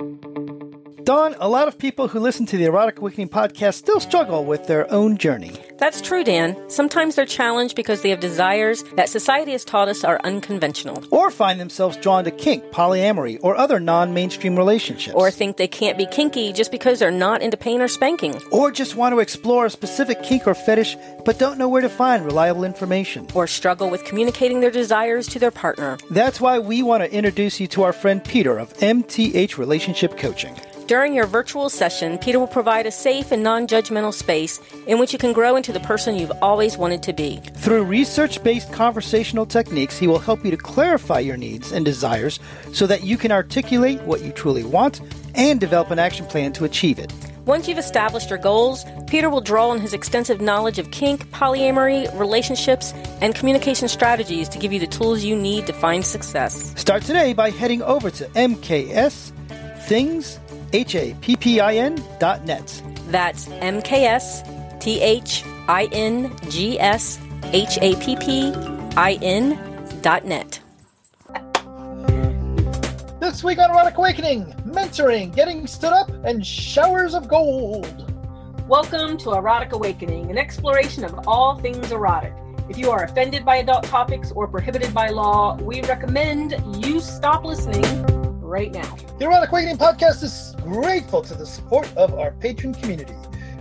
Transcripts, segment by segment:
thank you Dawn, a lot of people who listen to the Erotic Awakening podcast still struggle with their own journey. That's true, Dan. Sometimes they're challenged because they have desires that society has taught us are unconventional. Or find themselves drawn to kink, polyamory, or other non mainstream relationships. Or think they can't be kinky just because they're not into pain or spanking. Or just want to explore a specific kink or fetish but don't know where to find reliable information. Or struggle with communicating their desires to their partner. That's why we want to introduce you to our friend Peter of MTH Relationship Coaching. During your virtual session, Peter will provide a safe and non judgmental space in which you can grow into the person you've always wanted to be. Through research based conversational techniques, he will help you to clarify your needs and desires so that you can articulate what you truly want and develop an action plan to achieve it. Once you've established your goals, Peter will draw on his extensive knowledge of kink, polyamory, relationships, and communication strategies to give you the tools you need to find success. Start today by heading over to MKS Things H-A-P-P-I-N dot net. That's M-K-S T-H-I-N-G-S H-A-P-P-I-N dot net. This week on Erotic Awakening, mentoring, getting stood up, and showers of gold. Welcome to Erotic Awakening, an exploration of all things erotic. If you are offended by adult topics or prohibited by law, we recommend you stop listening right now. The Erotic Awakening podcast is grateful to the support of our patron community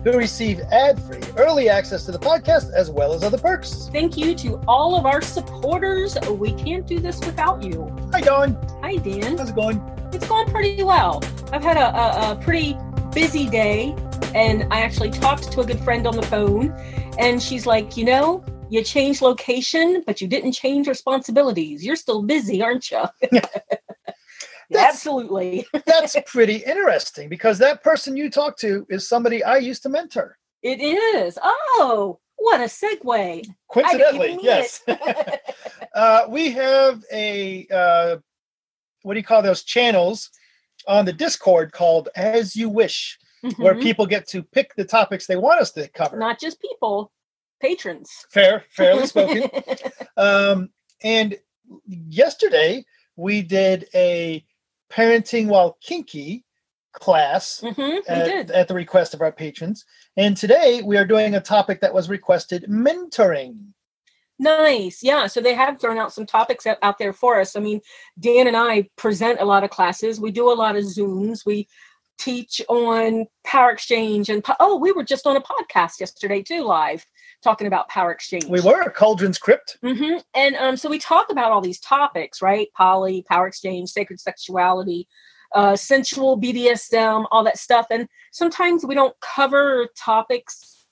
who receive ad-free early access to the podcast as well as other perks. Thank you to all of our supporters. We can't do this without you. Hi, Dawn. Hi, Dan. How's it going? It's going pretty well. I've had a, a, a pretty busy day, and I actually talked to a good friend on the phone, and she's like, you know, you changed location, but you didn't change responsibilities. You're still busy, aren't you? That's- Absolutely. That's pretty interesting because that person you talk to is somebody I used to mentor. It is. Oh, what a segue. Coincidentally, yes. uh, we have a uh, what do you call those channels on the Discord called As You Wish, where Mhm. people get to pick the topics they want us to cover. Not just people, patrons. Fair, fairly spoken. Um, and yesterday we did a parenting while kinky class hmm at, did. at the request of our patrons. And today we are doing a topic that was requested mentoring. Nice. Yeah. So they have thrown out some topics out, out there for us. I mean, Dan and I present a lot of classes. We do a lot of Zooms. We teach on power exchange and oh, we were just on a podcast yesterday too, live talking about power exchange. We were a Cauldron's Crypt. hmm And um, so we talk about all these topics, right? Poly, power exchange, sacred sexuality, uh, sensual BDSM, all that stuff. And sometimes we don't cover topics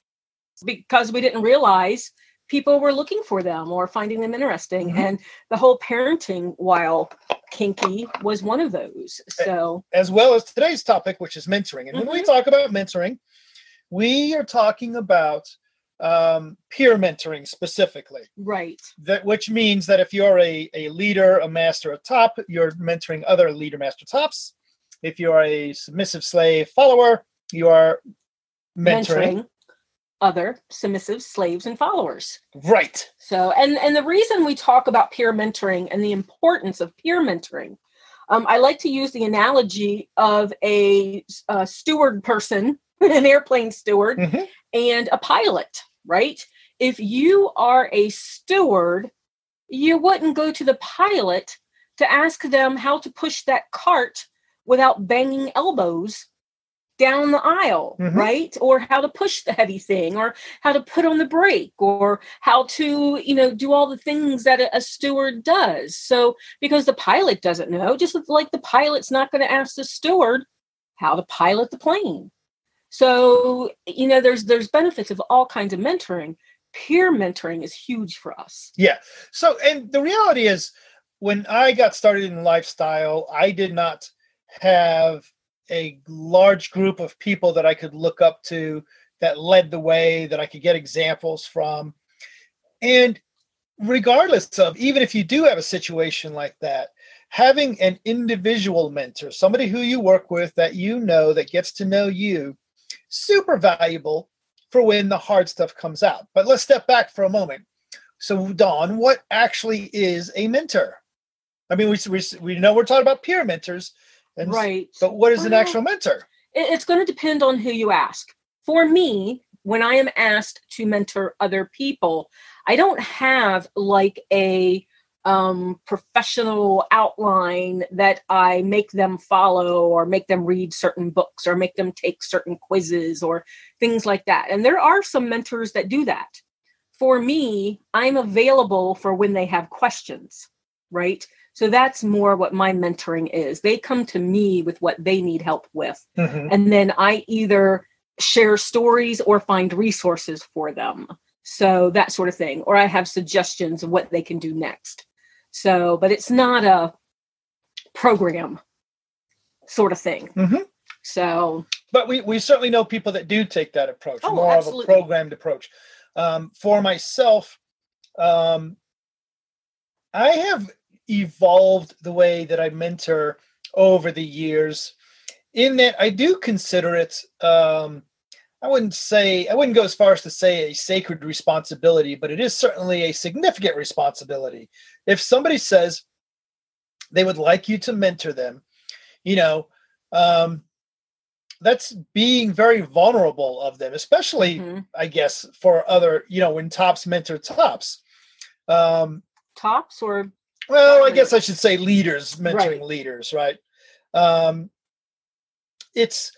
because we didn't realize people were looking for them or finding them interesting. Mhm. And the whole parenting while kinky was one of those. So, as well as today's topic, which is mentoring. And when we Mhm. talk about mentoring, we are talking about um, peer mentoring specifically. right. That which means that if you're a, a leader, a master, a top, you're mentoring other leader, master tops. If you're a submissive slave follower, you are mentoring. mentoring other submissive slaves and followers. Right. So, and and the reason we talk about peer mentoring and the importance of peer mentoring, um, I like to use the analogy of a, a steward person, an airplane steward, Mhm. and a pilot. Right? If you are a steward, you wouldn't go to the pilot to ask them how to push that cart without banging elbows down the aisle, Mhm. right? Or how to push the heavy thing, or how to put on the brake, or how to, you know, do all the things that a, a steward does. So, because the pilot doesn't know, just like the pilot's not going to ask the steward how to pilot the plane. So, you know, there's there's benefits of all kinds of mentoring. Peer mentoring is huge for us. Yeah. So, and the reality is, when I got started in lifestyle, I did not have a large group of people that I could look up to that led the way, that I could get examples from. And regardless of, even if you do have a situation like that, having an individual mentor, somebody who you work with that you know that gets to know you, super valuable for when the hard stuff comes out. But let's step back for a moment. So, Dawn, what actually is a mentor? I mean, we, we, we know we're talking about peer mentors, And, right. But what is an actual mentor? it's going to depend on who you ask. For me, when I am asked to mentor other people, I don't have like a um, professional outline that I make them follow or make them read certain books or make them take certain quizzes or things like that. And there are some mentors that do that. For me, I'm available for when they have questions, right? So that's more what my mentoring is. They come to me with what they need help with Mhm. and then I either share stories or find resources for them. So that sort of thing. Or I have suggestions of what they can do next. So, but it's not a program sort of thing. Mhm. So, But we, we certainly know people that do take that approach, Oh, more absolutely. of a programmed approach. Um, for myself, um, I have evolved the way that I mentor over the years, in that I do consider it. Um, I wouldn't say I wouldn't go as far as to say a sacred responsibility, but it is certainly a significant responsibility. If somebody says they would like you to mentor them, you know, um, that's being very vulnerable of them, especially mhm. I guess for other, you know, when tops mentor tops. Um, tops or well, I guess I should say leaders mentoring Right. leaders, right? Um, it's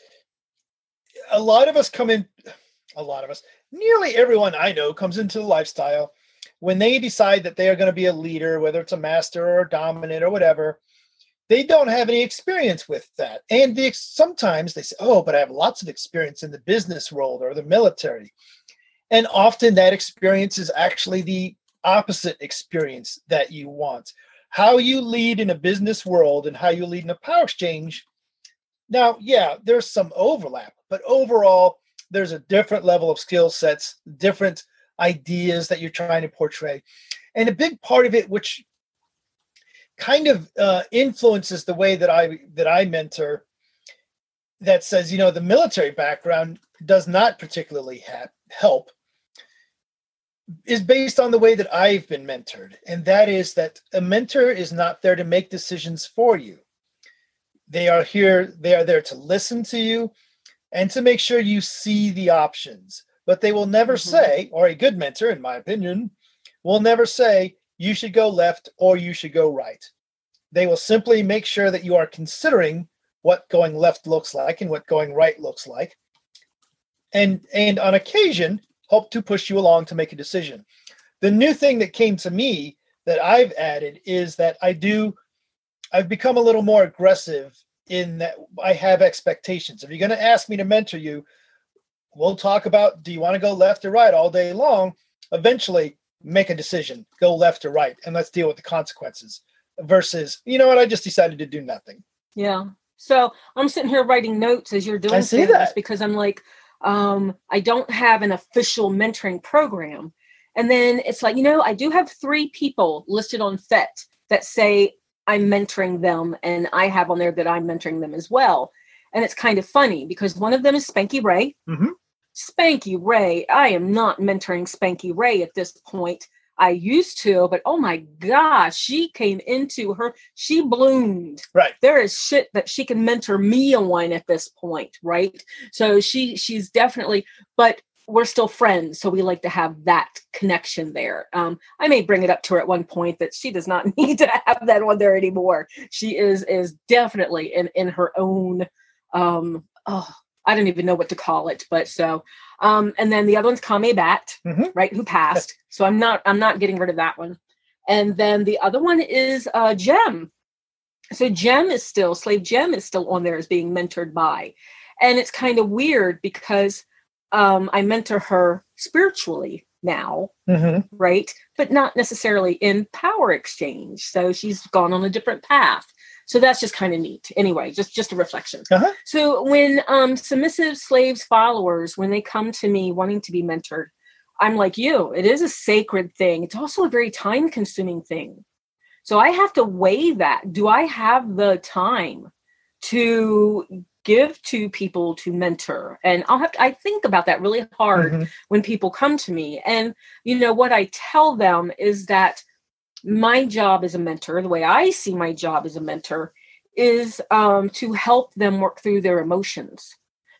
a lot of us come in, a lot of us, nearly everyone I know comes into the lifestyle when they decide that they are going to be a leader, whether it's a master or a dominant or whatever. They don't have any experience with that, and the, sometimes they say, "Oh, but I have lots of experience in the business world or the military," and often that experience is actually the opposite experience that you want. How you lead in a business world and how you lead in a power exchange. Now, yeah, there's some overlap, but overall, there's a different level of skill sets, different ideas that you're trying to portray. And a big part of it, which kind of uh, influences the way that I that I mentor, that says, you know, the military background does not particularly ha- help is based on the way that I've been mentored. And that is that a mentor is not there to make decisions for you. They are here, they are there to listen to you and to make sure you see the options. But they will never Mhm. say, or a good mentor, in my opinion, will never say, you should go left or you should go right. They will simply make sure that you are considering what going left looks like and what going right looks like. And and on occasion, help to push you along to make a decision. The new thing that came to me that I've added is that I do, I've become a little more aggressive in that I have expectations. If you're going to ask me to mentor you, we'll talk about do you want to go left or right all day long? Eventually, make a decision, go left or right, and let's deal with the consequences versus, you know what, I just decided to do nothing. Yeah. So I'm sitting here writing notes as you're doing see things that. because I'm like, um, I don't have an official mentoring program. And then it's like, you know, I do have three people listed on FET that say I'm mentoring them, and I have on there that I'm mentoring them as well. And it's kind of funny because one of them is Spanky Ray. Mhm. Spanky Ray, I am not mentoring Spanky Ray at this point. I used to, but oh my gosh, she came into her, she bloomed Right. there is shit that she can mentor me on at this point right so she she's definitely but we're still friends so we like to have that connection there. Um i may bring it up to her at one point that she does not need to have that one there anymore. She is is definitely in in her own um oh i don't even know what to call it but so um and then the other one's kame bat Mhm. right who passed. So i'm not i'm not getting rid of that one. And then the other one is uh Jem so Jem is still, Slave Jem is still on there as being mentored by. And it's kind of weird because um, I mentor her spiritually now, Mhm. right? But not necessarily in power exchange. So she's gone on a different path. So that's just kind of neat. Anyway, just just a reflection. Uh-huh. So when um, submissive slaves followers, when they come to me wanting to be mentored, I'm like you. It is a sacred thing. It's also a very time consuming thing. So I have to weigh that. Do I have the time to give to people to mentor? And I'll have to, I think about that really hard Mhm. when people come to me. And, you know, what I tell them is that my job as a mentor, the way I see my job as a mentor, is um, to help them work through their emotions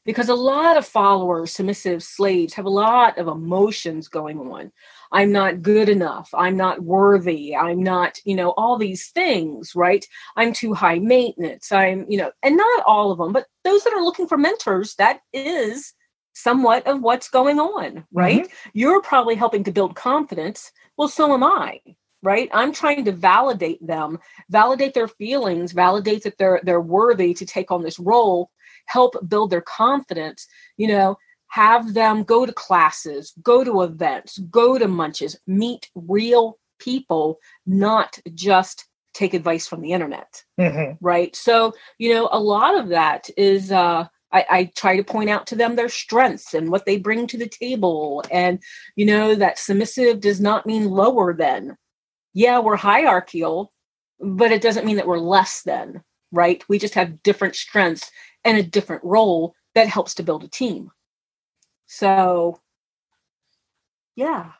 because a lot of followers submissive slaves have a lot of emotions going on i'm not good enough. I'm not worthy. I'm not you know all these things right? I'm too high maintenance. I'm you know and not all of them but those that are looking for mentors that is somewhat of what's going on right? Mm-hmm. you're probably helping to build confidence. Well so am i right? I'm trying to validate them validate their feelings validate that they're they're worthy to take on this role help build their confidence you know have them go to classes go to events go to munches meet real people not just take advice from the internet mm-hmm. right so you know a lot of that is uh I, I, try to point out to them their strengths and what they bring to the table. And, you know, that submissive does not mean lower than. Yeah, we're hierarchical, but it doesn't mean that we're less than, right? We just have different strengths and a different role that helps to build a team. So, yeah.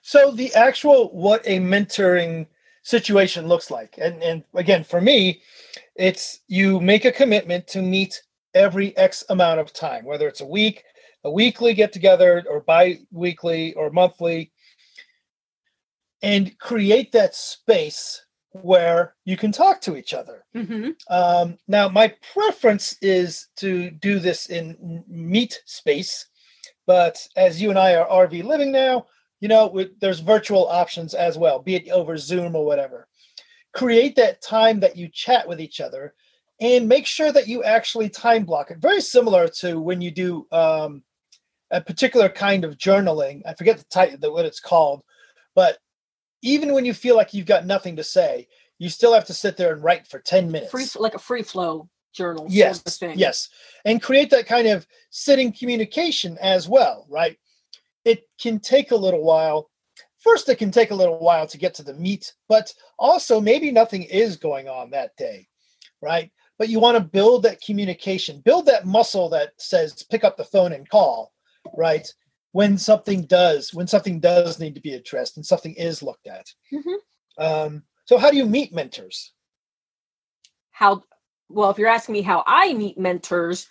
So, the actual what a mentoring situation looks like, and, and again, for me, it's you make a commitment to meet every X amount of time, whether it's a week, a weekly get together, or bi weekly or monthly, and create that space where you can talk to each other. Mm-hmm. Um, now, my preference is to do this in meet space, but as you and I are RV living now, you know, there's virtual options as well, be it over Zoom or whatever. Create that time that you chat with each other and make sure that you actually time block it. Very similar to when you do um, a particular kind of journaling. I forget the title, what it's called, but even when you feel like you've got nothing to say, you still have to sit there and write for 10 minutes. Free, like a free flow journal. Yes. Sort of yes. And create that kind of sitting communication as well, right? It can take a little while. First, it can take a little while to get to the meat, but also maybe nothing is going on that day, right? But you want to build that communication, build that muscle that says pick up the phone and call, right? when something does when something does need to be addressed and something is looked at mm-hmm. um, so how do you meet mentors how well if you're asking me how i meet mentors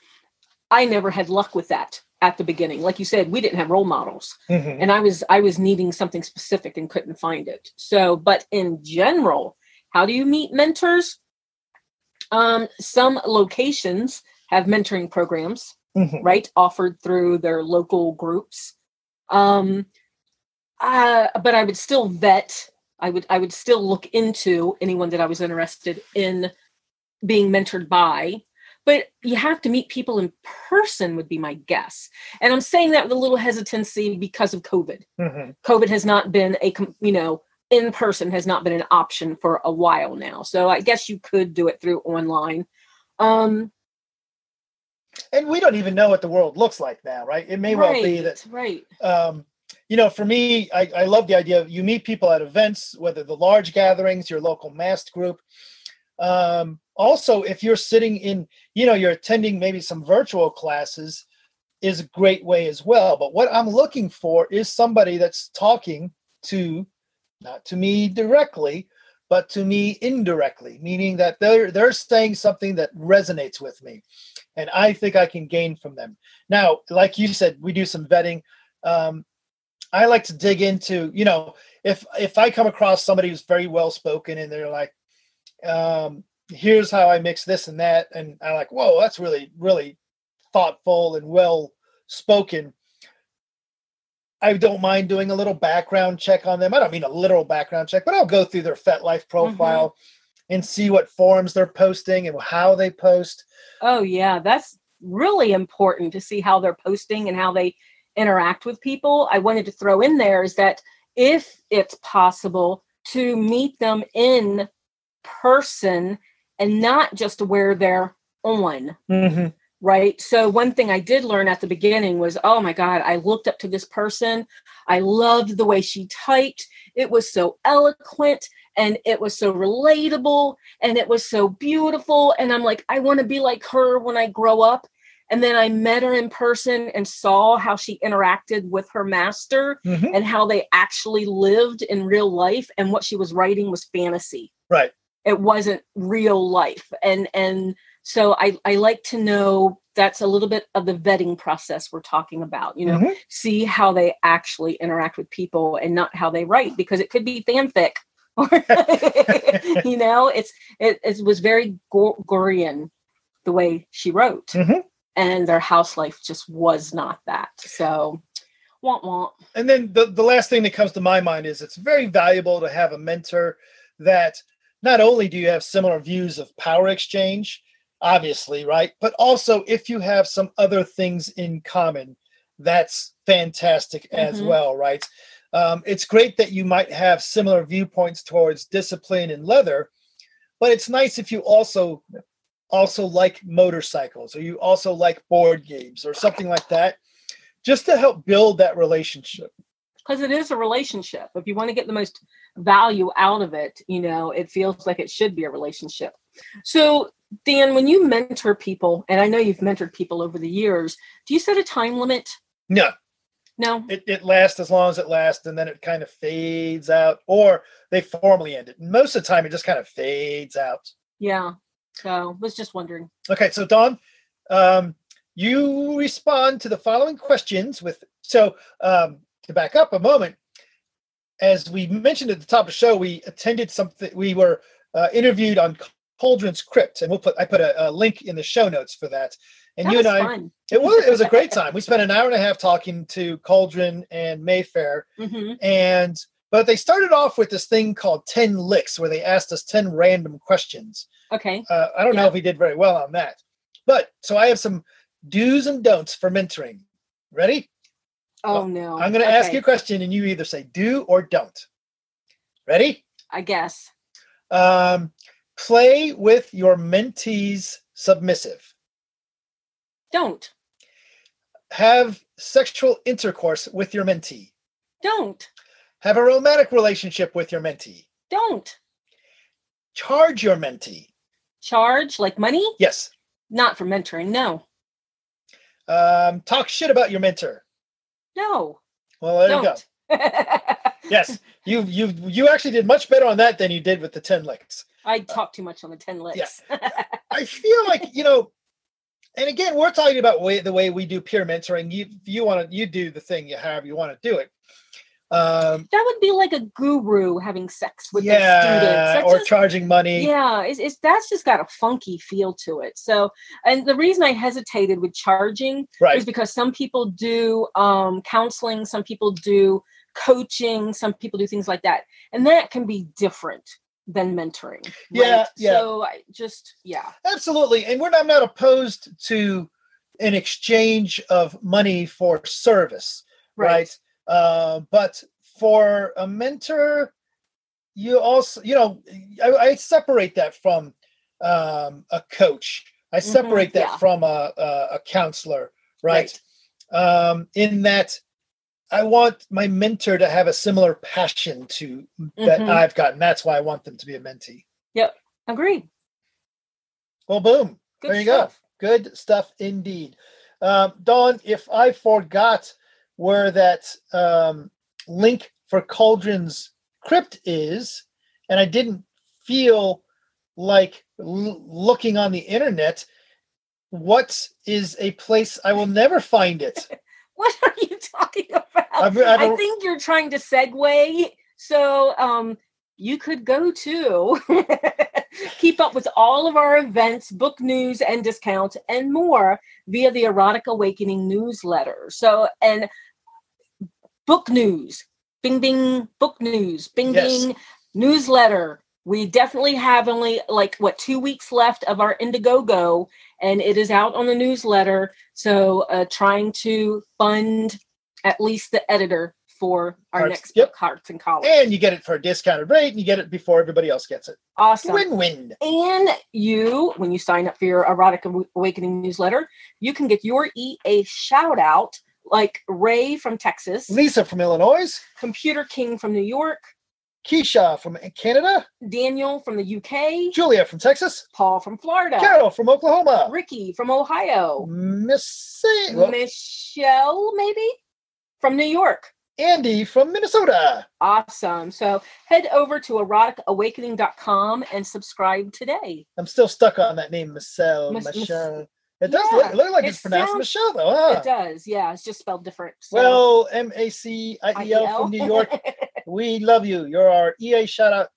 i never had luck with that at the beginning like you said we didn't have role models mm-hmm. and i was i was needing something specific and couldn't find it so but in general how do you meet mentors um, some locations have mentoring programs mm-hmm. right? Offered through their local groups. Um, uh, but I would still vet. I would I would still look into anyone that I was interested in being mentored by. But you have to meet people in person, would be my guess. And I'm saying that with a little hesitancy because of COVID. Mm-hmm. COVID has not been a you know in person has not been an option for a while now. So I guess you could do it through online. Um, and we don't even know what the world looks like now, right? It may right, well be that, right? Um, you know, for me, I, I love the idea of you meet people at events, whether the large gatherings, your local masked group. Um, also, if you're sitting in, you know, you're attending maybe some virtual classes, is a great way as well. But what I'm looking for is somebody that's talking to, not to me directly, but to me indirectly, meaning that they're they're saying something that resonates with me and I think I can gain from them. Now, like you said, we do some vetting. Um, I like to dig into, you know, if if I come across somebody who's very well spoken and they're like, um, here's how I mix this and that, and I'm like, whoa, that's really really thoughtful and well spoken. I don't mind doing a little background check on them. I don't mean a literal background check, but I'll go through their FetLife mm-hmm. profile. Mm-hmm and see what forums they're posting and how they post. Oh yeah, that's really important to see how they're posting and how they interact with people. I wanted to throw in there is that if it's possible to meet them in person and not just where they're on. Mm-hmm. Right. So, one thing I did learn at the beginning was oh my God, I looked up to this person. I loved the way she typed. It was so eloquent and it was so relatable and it was so beautiful and i'm like i want to be like her when i grow up and then i met her in person and saw how she interacted with her master mm-hmm. and how they actually lived in real life and what she was writing was fantasy right it wasn't real life. And and so i i like to know that's a little bit of the vetting process we're talking about you know Mhm. see how they actually interact with people and not how they write because it could be fanfic. Or you know it's it, it was very Gor- Gorean the way she wrote. Mhm. and their house life just was not that. So want want And then the, the last thing that comes to my mind is it's very valuable to have a mentor that not only do you have similar views of power exchange, obviously, right? But also if you have some other things in common, that's fantastic as Mhm. well, right? Um, it's great that you might have similar viewpoints towards discipline and leather, but it's nice if you also also like motorcycles or you also like board games or something like that just to help build that relationship because it is a relationship if you want to get the most value out of it you know it feels like it should be a relationship. So dan when you mentor people and i know you've mentored people over the years do you set a time limit? No. No? It, it lasts as long as it lasts and then it kind of fades out or they formally end it. Most of the time it just kind of fades out. Yeah. So was just wondering. Okay so dawn um, you respond to the following questions with so um, to back up a moment as we mentioned at the top of the show we attended something we were uh, interviewed on cauldron's crypt and we'll put i put a, a link in the show notes for that. And that you and i fun. it was it was a great time. We spent an hour and a half talking to cauldron and mayfair. Hmm and but they started off with this thing called 10 licks where they asked us 10 random questions. Okay. Uh, i don't know if we did very well on that. But so i have some do's and don'ts for mentoring. Ready oh no. I'm going to ask you a question and you either say do or don't. Ready? I guess. Um, play with your mentees submissive. Don't. Have sexual intercourse with your mentee. Don't. Have a romantic relationship with your mentee. Don't. Charge your mentee. Charge? Like money? Yes. Not for mentoring no. Um, talk shit about your mentor no. Well there you go. Don't. Yes you you you actually did much better on that than you did with the 10 licks. I talk too much on the 10 licks. i feel like you know and again we're talking about way, the way we do peer mentoring you you want to you do the thing you have you want to do it um that would be like a guru having sex with yeah students. That's or just- charging money yeah, it's, it's that's just got a funky feel to it. So, and the reason I hesitated with charging right is because some people do um, counseling, some people do coaching, some people do things like that, and that can be different than mentoring. Yeah, right? yeah. So I just yeah, absolutely and we're not, I'm not opposed to an exchange of money for service right, Uh, but for a mentor you also you know i, I separate that from um, a coach i separate that Mm-hmm, yeah. from a, a, a counselor right, um, in that i want my mentor to have a similar passion to that Mhm. i've gotten. that's why i want them to be a mentee Yep, Agreed. well boom Good there you stuff. go good stuff indeed um, dawn if i forgot where that um, link for cauldron's crypt is and i didn't feel like l- looking on the internet what is a place i will never find it What are you talking about? I've- I've- I think you're trying to segue. So um, you could go to keep up with all of our events, book news, and discounts, and more via the Erotic Awakening newsletter. So, and book news, bing, bing, book news, bing, Yes. bing, newsletter. We definitely have only like what two weeks left of our Indiegogo, and it is out on the newsletter. So, uh, trying to fund at least the editor for our Hearts- next yep. book, Hearts and Collars. and you get it for a discounted rate and you get it before everybody else gets it awesome. win-win And you, when you sign up for your Erotic Awakening newsletter, you can get your EA shout out like Ray from Texas, lisa from illinois Computer King from New York, keisha from canada Daniel from the UK, julia from texas Paul from Florida, carol from oklahoma Ricky from Ohio, missy Michelle, maybe from New York. Andy from Minnesota. Awesome. So head over to eroticawakening.com and subscribe today. I'm still stuck on that name, Michelle. Michelle. It does Yeah, look, look like it it's pronounced sounds- Michelle, though. Huh? It does. Yeah, it's just spelled different. So. Well, M A C I E L from New York. we love you. You're our EA shout out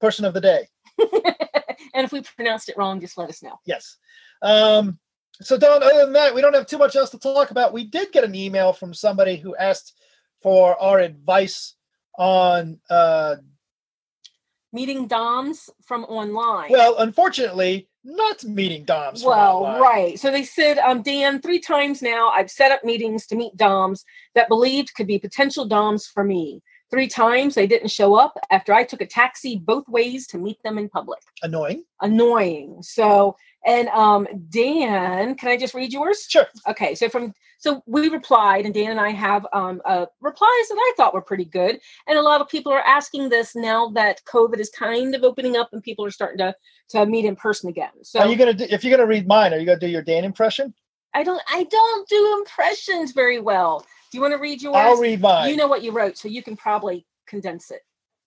person of the day. and if we pronounced it wrong, just let us know. Yes. Um, so, Dawn, other than that, we don't have too much else to talk about. We did get an email from somebody who asked for our advice on, uh, Meeting DOMs from online. well, unfortunately, not meeting DOMs. well, right. So they said, um, Dan, three times now I've set up meetings to meet DOMs that believed could be potential DOMs for me. Three times they didn't show up after I took a taxi both ways to meet them in public. Annoying. Annoying. So, and um, Dan, can I just read yours? Sure. Okay, so from so we replied, and Dan and I have um, uh, replies that I thought were pretty good, and a lot of people are asking this now that COVID is kind of opening up and people are starting to to meet in person again. So are you gonna do, if you're gonna read mine? Are you gonna do your Dan impression? I don't I don't do impressions very well. Do you want to read yours? I'll read mine. You know what you wrote, so you can probably condense it.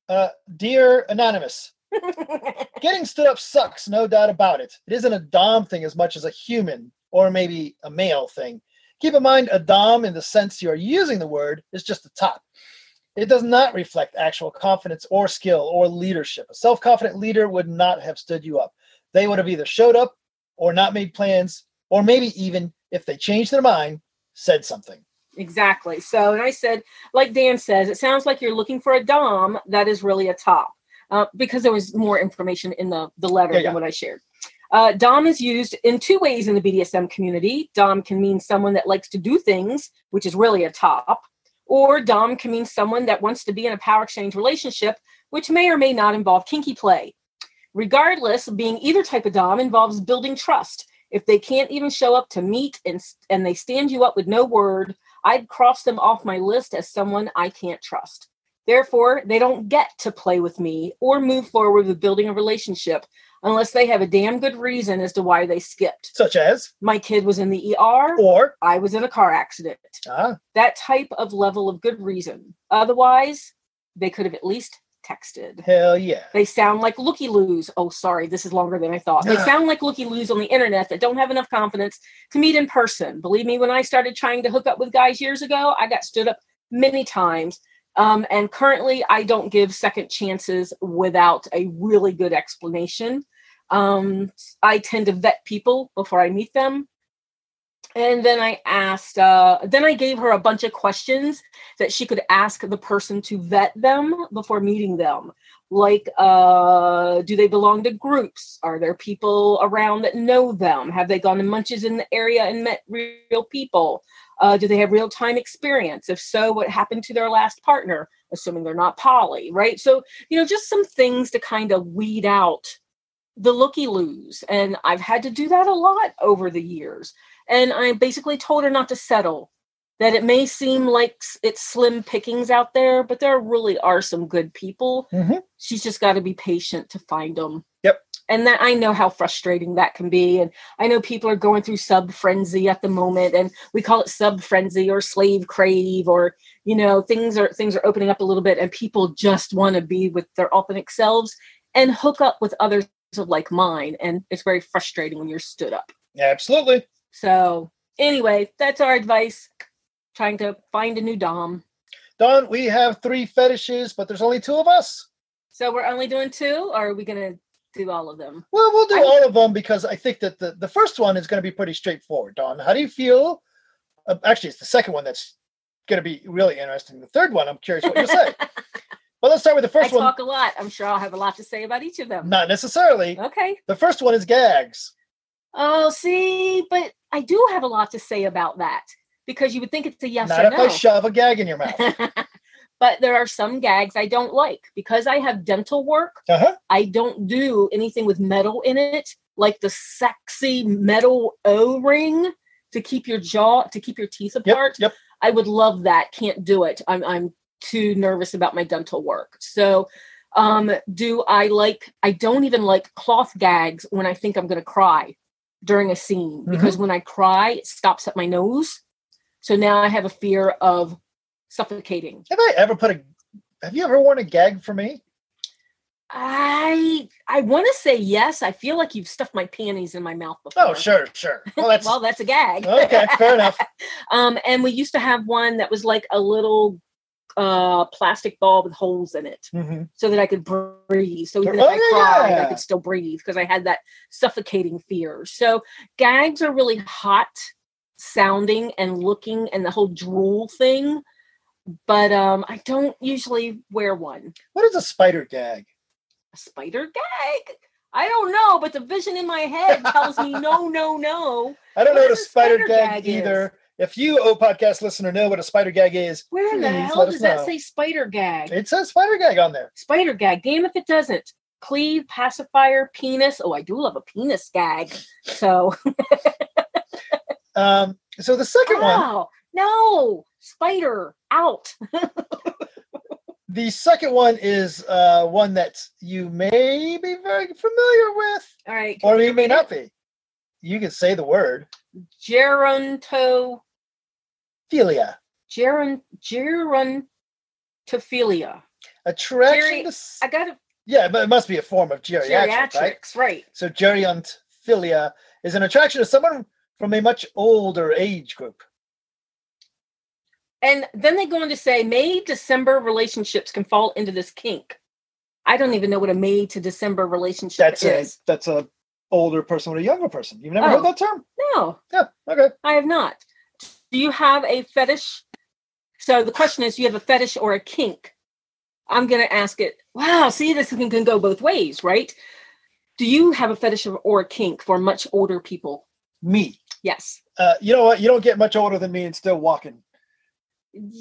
uh, dear anonymous, getting stood up sucks, no doubt about it. It isn't a dom thing as much as a human or maybe a male thing. Keep in mind, a dom, in the sense you are using the word, is just a top. It does not reflect actual confidence or skill or leadership. A self confident leader would not have stood you up. They would have either showed up or not made plans, or maybe even, if they changed their mind, said something. Exactly. So, and I said, like Dan says, it sounds like you're looking for a dom that is really a top, uh, because there was more information in the the letter Yeah, yeah. than what I shared. Uh, dom is used in two ways in the BDSM community. Dom can mean someone that likes to do things, which is really a top, or dom can mean someone that wants to be in a power exchange relationship, which may or may not involve kinky play. Regardless, being either type of dom involves building trust. If they can't even show up to meet and and they stand you up with no word, I'd cross them off my list as someone I can't trust. Therefore, they don't get to play with me or move forward with building a relationship unless they have a damn good reason as to why they skipped. Such as, My kid was in the ER, or, I was in a car accident. ah, That type of level of good reason. Otherwise, they could have at least texted. hell yeah. They sound like looky loos. Oh, sorry, this is longer than I thought. They sound like looky loos on the internet that don't have enough confidence to meet in person. Believe me, when I started trying to hook up with guys years ago, I got stood up many times. Um, and currently, I don't give second chances without a really good explanation. Um, I tend to vet people before I meet them. And then I asked, uh, then I gave her a bunch of questions that she could ask the person to vet them before meeting them. Like, uh, do they belong to groups? Are there people around that know them? Have they gone to munches in the area and met real people? Uh, do they have real time experience? If so, what happened to their last partner? Assuming they're not poly, right? So, you know, just some things to kind of weed out the looky loos. And I've had to do that a lot over the years. And I basically told her not to settle that it may seem like it's slim pickings out there, but there really are some good people. Mhm. She's just got to be patient to find them. Yep. And that I know how frustrating that can be. And I know people are going through sub frenzy at the moment, and we call it sub frenzy or slave crave, or you know, things are things are opening up a little bit, and people just want to be with their authentic selves and hook up with others of like mine. And it's very frustrating when you're stood up. Absolutely. So anyway, that's our advice. Trying to find a new dom. Dawn, we have three fetishes, but there's only two of us. So we're only doing two, or are we gonna do all of them? Well, we'll do I- all of them because I think that the, the first one is going to be pretty straightforward. Dawn, how do you feel? Uh, actually, it's the second one that's going to be really interesting. The third one, I'm curious what you say. but let's start with the I first one. I talk a lot. I'm sure I'll have a lot to say about each of them. Not necessarily. Okay. The first one is gags. Oh, see, but I do have a lot to say about that because you would think it's a yes Not or if no. I shove a gag in your mouth. but there are some gags I don't like because I have dental work. Uh huh. I don't do anything with metal in it, like the sexy metal O ring to keep your jaw to keep your teeth Yep. apart. Yep. I would love that. Can't do it. I'm I'm too nervous about my dental work. So um do I like I don't even like cloth gags when I think I'm gonna cry during a scene because when I cry it stops at my nose. So now I have a fear of suffocating. Have I ever put a? Have you ever worn a gag for me? I I want to say yes. I feel like you've stuffed my panties in my mouth before. Oh, sure, sure. Well, that's well, that's a gag. okay. Fair enough. um, and we used to have one that was like a little uh plastic ball with holes in it hmm so that I could breathe. So even Oh, if I cried, yeah. I could still breathe because I had that suffocating fear. So gags are really hot sounding and looking and the whole drool thing. But um I don't usually wear one. What is a spider gag? A spider gag. I don't know, but the vision in my head tells me no, no, no. I don't What know what a spider, spider gag, gag is? either. If you, oh podcast listener, know what a spider gag is, Where in the hell does that know. say spider gag? It says spider gag on there. Spider gag. Damn if it doesn't. Cleave, pacifier, penis. Oh, I do love a penis gag. So, Um, so the second one, wow, no, spider out. the second one is uh, one that you may be very familiar with, All right. or you may not be. You can say the word Gerontophilia. Philia. Geron, gerontophilia. Attraction Geri- to I got a yeah, but it must be a form of geriatric, right? geriatrics, right? So geriontophilia is an attraction to someone from a much older age group. And then they go on to say May December relationships can fall into this kink. I don't even know what a May to December relationship That's a that's a older person with a younger person. You've never Oh. heard that term? No, Yeah. Okay. I have not. Do you have a fetish? So the question is, do you have a fetish or a kink? I'm going to ask it. Wow, see, this can, can go both ways, right? Do you have a fetish or a kink for much older people? Me. Yes, Uh, you know what? You don't get much older than me and still walking.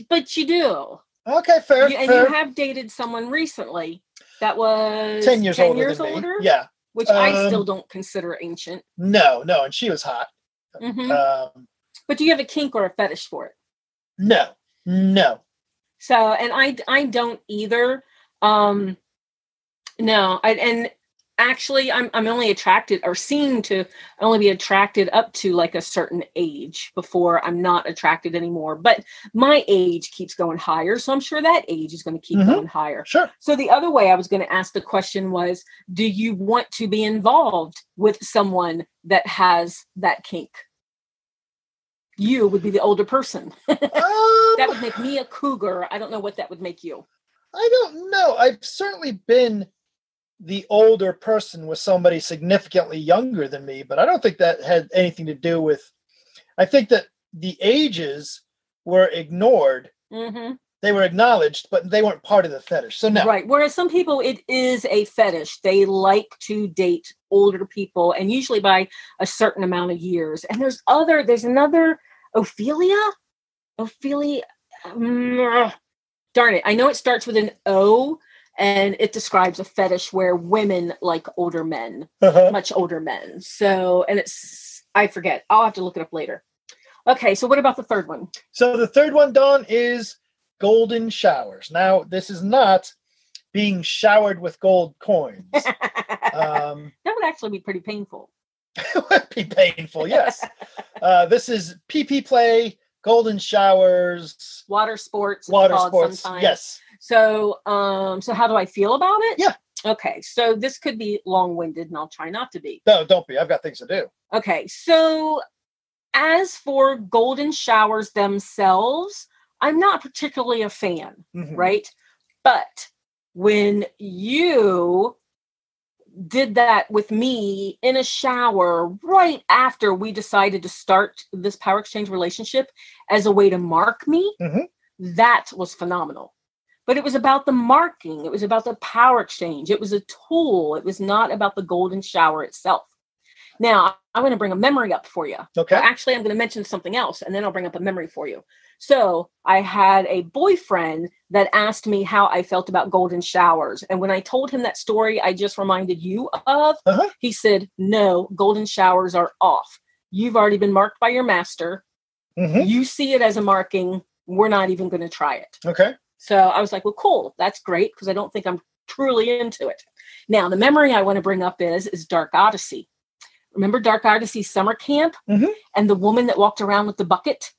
but you do. Okay, fair. You- and fair. you have dated someone recently that was ten years older years than older, me. Yeah. which I Um, still don't consider ancient. No, no, and she was hot. Mhm. Um, But do you have a kink or a fetish for it? no, no. So, and I I don't either. Um no, I, and actually I'm I'm only attracted or seem to only be attracted up to like a certain age before I'm not attracted anymore. But my age keeps going higher, so I'm sure that age is going to keep Mhm. going higher. Sure. So the other way I was going to ask the question was, do you want to be involved with someone that has that kink? You would be the older person. Um, that would make me a cougar. I don't know what that would make you. I don't know. I've certainly been the older person with somebody significantly younger than me, but I don't think that had anything to do with. I think that the ages were ignored. hmm They were acknowledged, but they weren't part of the fetish. So no. Right. Whereas some people, it is a fetish. They like to date older people, and usually by a certain amount of years. And there's other. There's another Ophelia. Ophelia. darn it! I know it starts with an O, and it describes a fetish where women like older men, Uh-huh. much older men. So, and it's I forget. I'll have to look it up later. Okay. So, what about the third one? So the third one, Dawn, is golden showers. Now, this is not being showered with gold coins. Um, that would actually be pretty painful. it would be painful, yes. Uh, this is PP play, golden showers, Water sports. water sports. sometimes. Yes. So, um, so how do I feel about it? Yeah. Okay. So this could be long-winded, and I'll try not to be. No, don't be. I've got things to do. Okay. So, as for golden showers themselves, I'm not particularly a fan, Mhm. right? But when you did that with me in a shower right after we decided to start this power exchange relationship as a way to mark me, Mhm. that was phenomenal. But it was about the marking, it was about the power exchange, it was a tool, it was not about the golden shower itself. Now, I'm going to bring a memory up for you. Okay. Actually, I'm going to mention something else and then I'll bring up a memory for you. So, I had a boyfriend that asked me how I felt about golden showers. And when I told him that story I just reminded you of, Uh-huh. he said, No, golden showers are off. You've already been marked by your master. Mhm. You see it as a marking. We're not even going to try it. Okay. So I was like, well, cool. That's great because I don't think I'm truly into it. Now, the memory I want to bring up is is Dark Odyssey. Remember Dark Odyssey summer camp Mhm. and the woman that walked around with the bucket?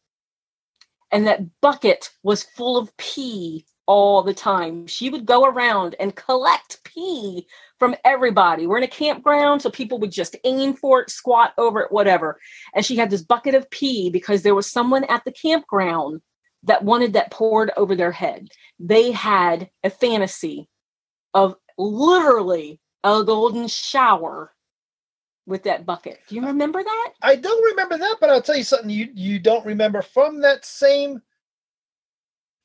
And that bucket was full of pee all the time. She would go around and collect pee from everybody. We're in a campground, so people would just aim for it, squat over it, whatever. And she had this bucket of pee because there was someone at the campground that wanted that poured over their head. They had a fantasy of literally a golden shower with that bucket. Do you remember that? I don't remember that, but I'll tell you something you you don't remember from that same.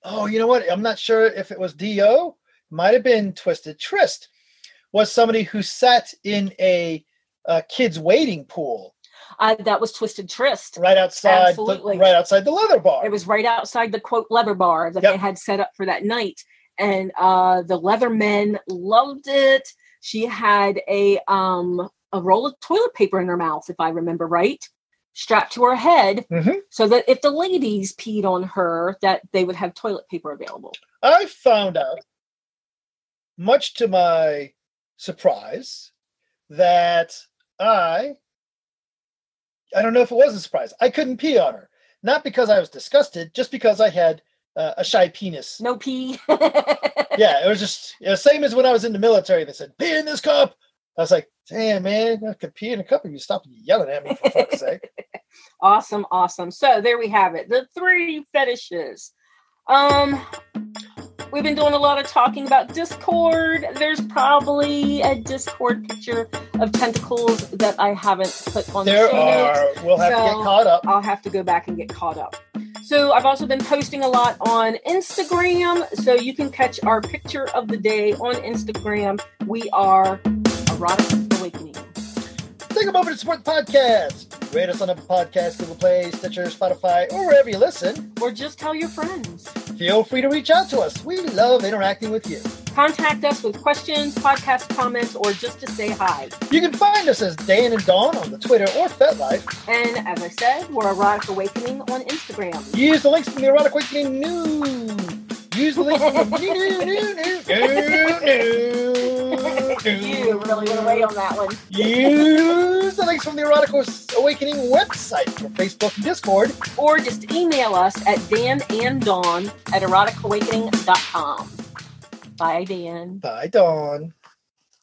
Oh, you know what? I'm not sure if it was Do. Might have been Twisted Trist. Was somebody who sat in a, a kids waiting pool Uh, that was Twisted Trist. right outside, the, Absolutely. right outside the leather bar. It was right outside the quote leather bar that Yep. they had set up for that night. And uh, the leather men loved it. She had a um a roll of toilet paper in her mouth, if I remember right, strapped to her head, Mhm. so that if the ladies peed on her, that they would have toilet paper available. I found out, much to my surprise, that I I don't know if it was a surprise. I couldn't pee on her. Not because I was disgusted, just because I had uh, a shy penis. No pee. Yeah, it was just it was same as when I was in the military. They said, pee in this cup. I was like, damn, man, I could pee in a cup if you stop yelling at me, for fuck's sake. Awesome, awesome. So there we have it. The three fetishes. Um we've been doing a lot of talking about Discord. There's probably a Discord picture of tentacles that I haven't put on There the show notes. are, we'll have to get caught up. I'll have to go back and get caught up. So I've also been posting a lot on Instagram, so you can catch our picture of the day on Instagram. We are Erotic Awakening. Take a moment to support the podcast. Rate us on Apple Podcasts, Google Play, Stitcher, Spotify, or wherever you listen. Or just tell your friends. Feel free to reach out to us. We love interacting with you. Contact us with questions, podcast comments, or just to say hi. You can find us as Dan and Dawn on the Twitter or FetLife. And as I said, we're Erotic Awakening on Instagram. Use the links from the Erotic Awakening news. Use the links from the new, new, new, new, new, new, You really went away on that one. Use the links from the Erotic Awakening website for Facebook and Discord. Or just email us at Dan and Dawn at eroticawakening.com. Bye, Dan. Bye, Dawn.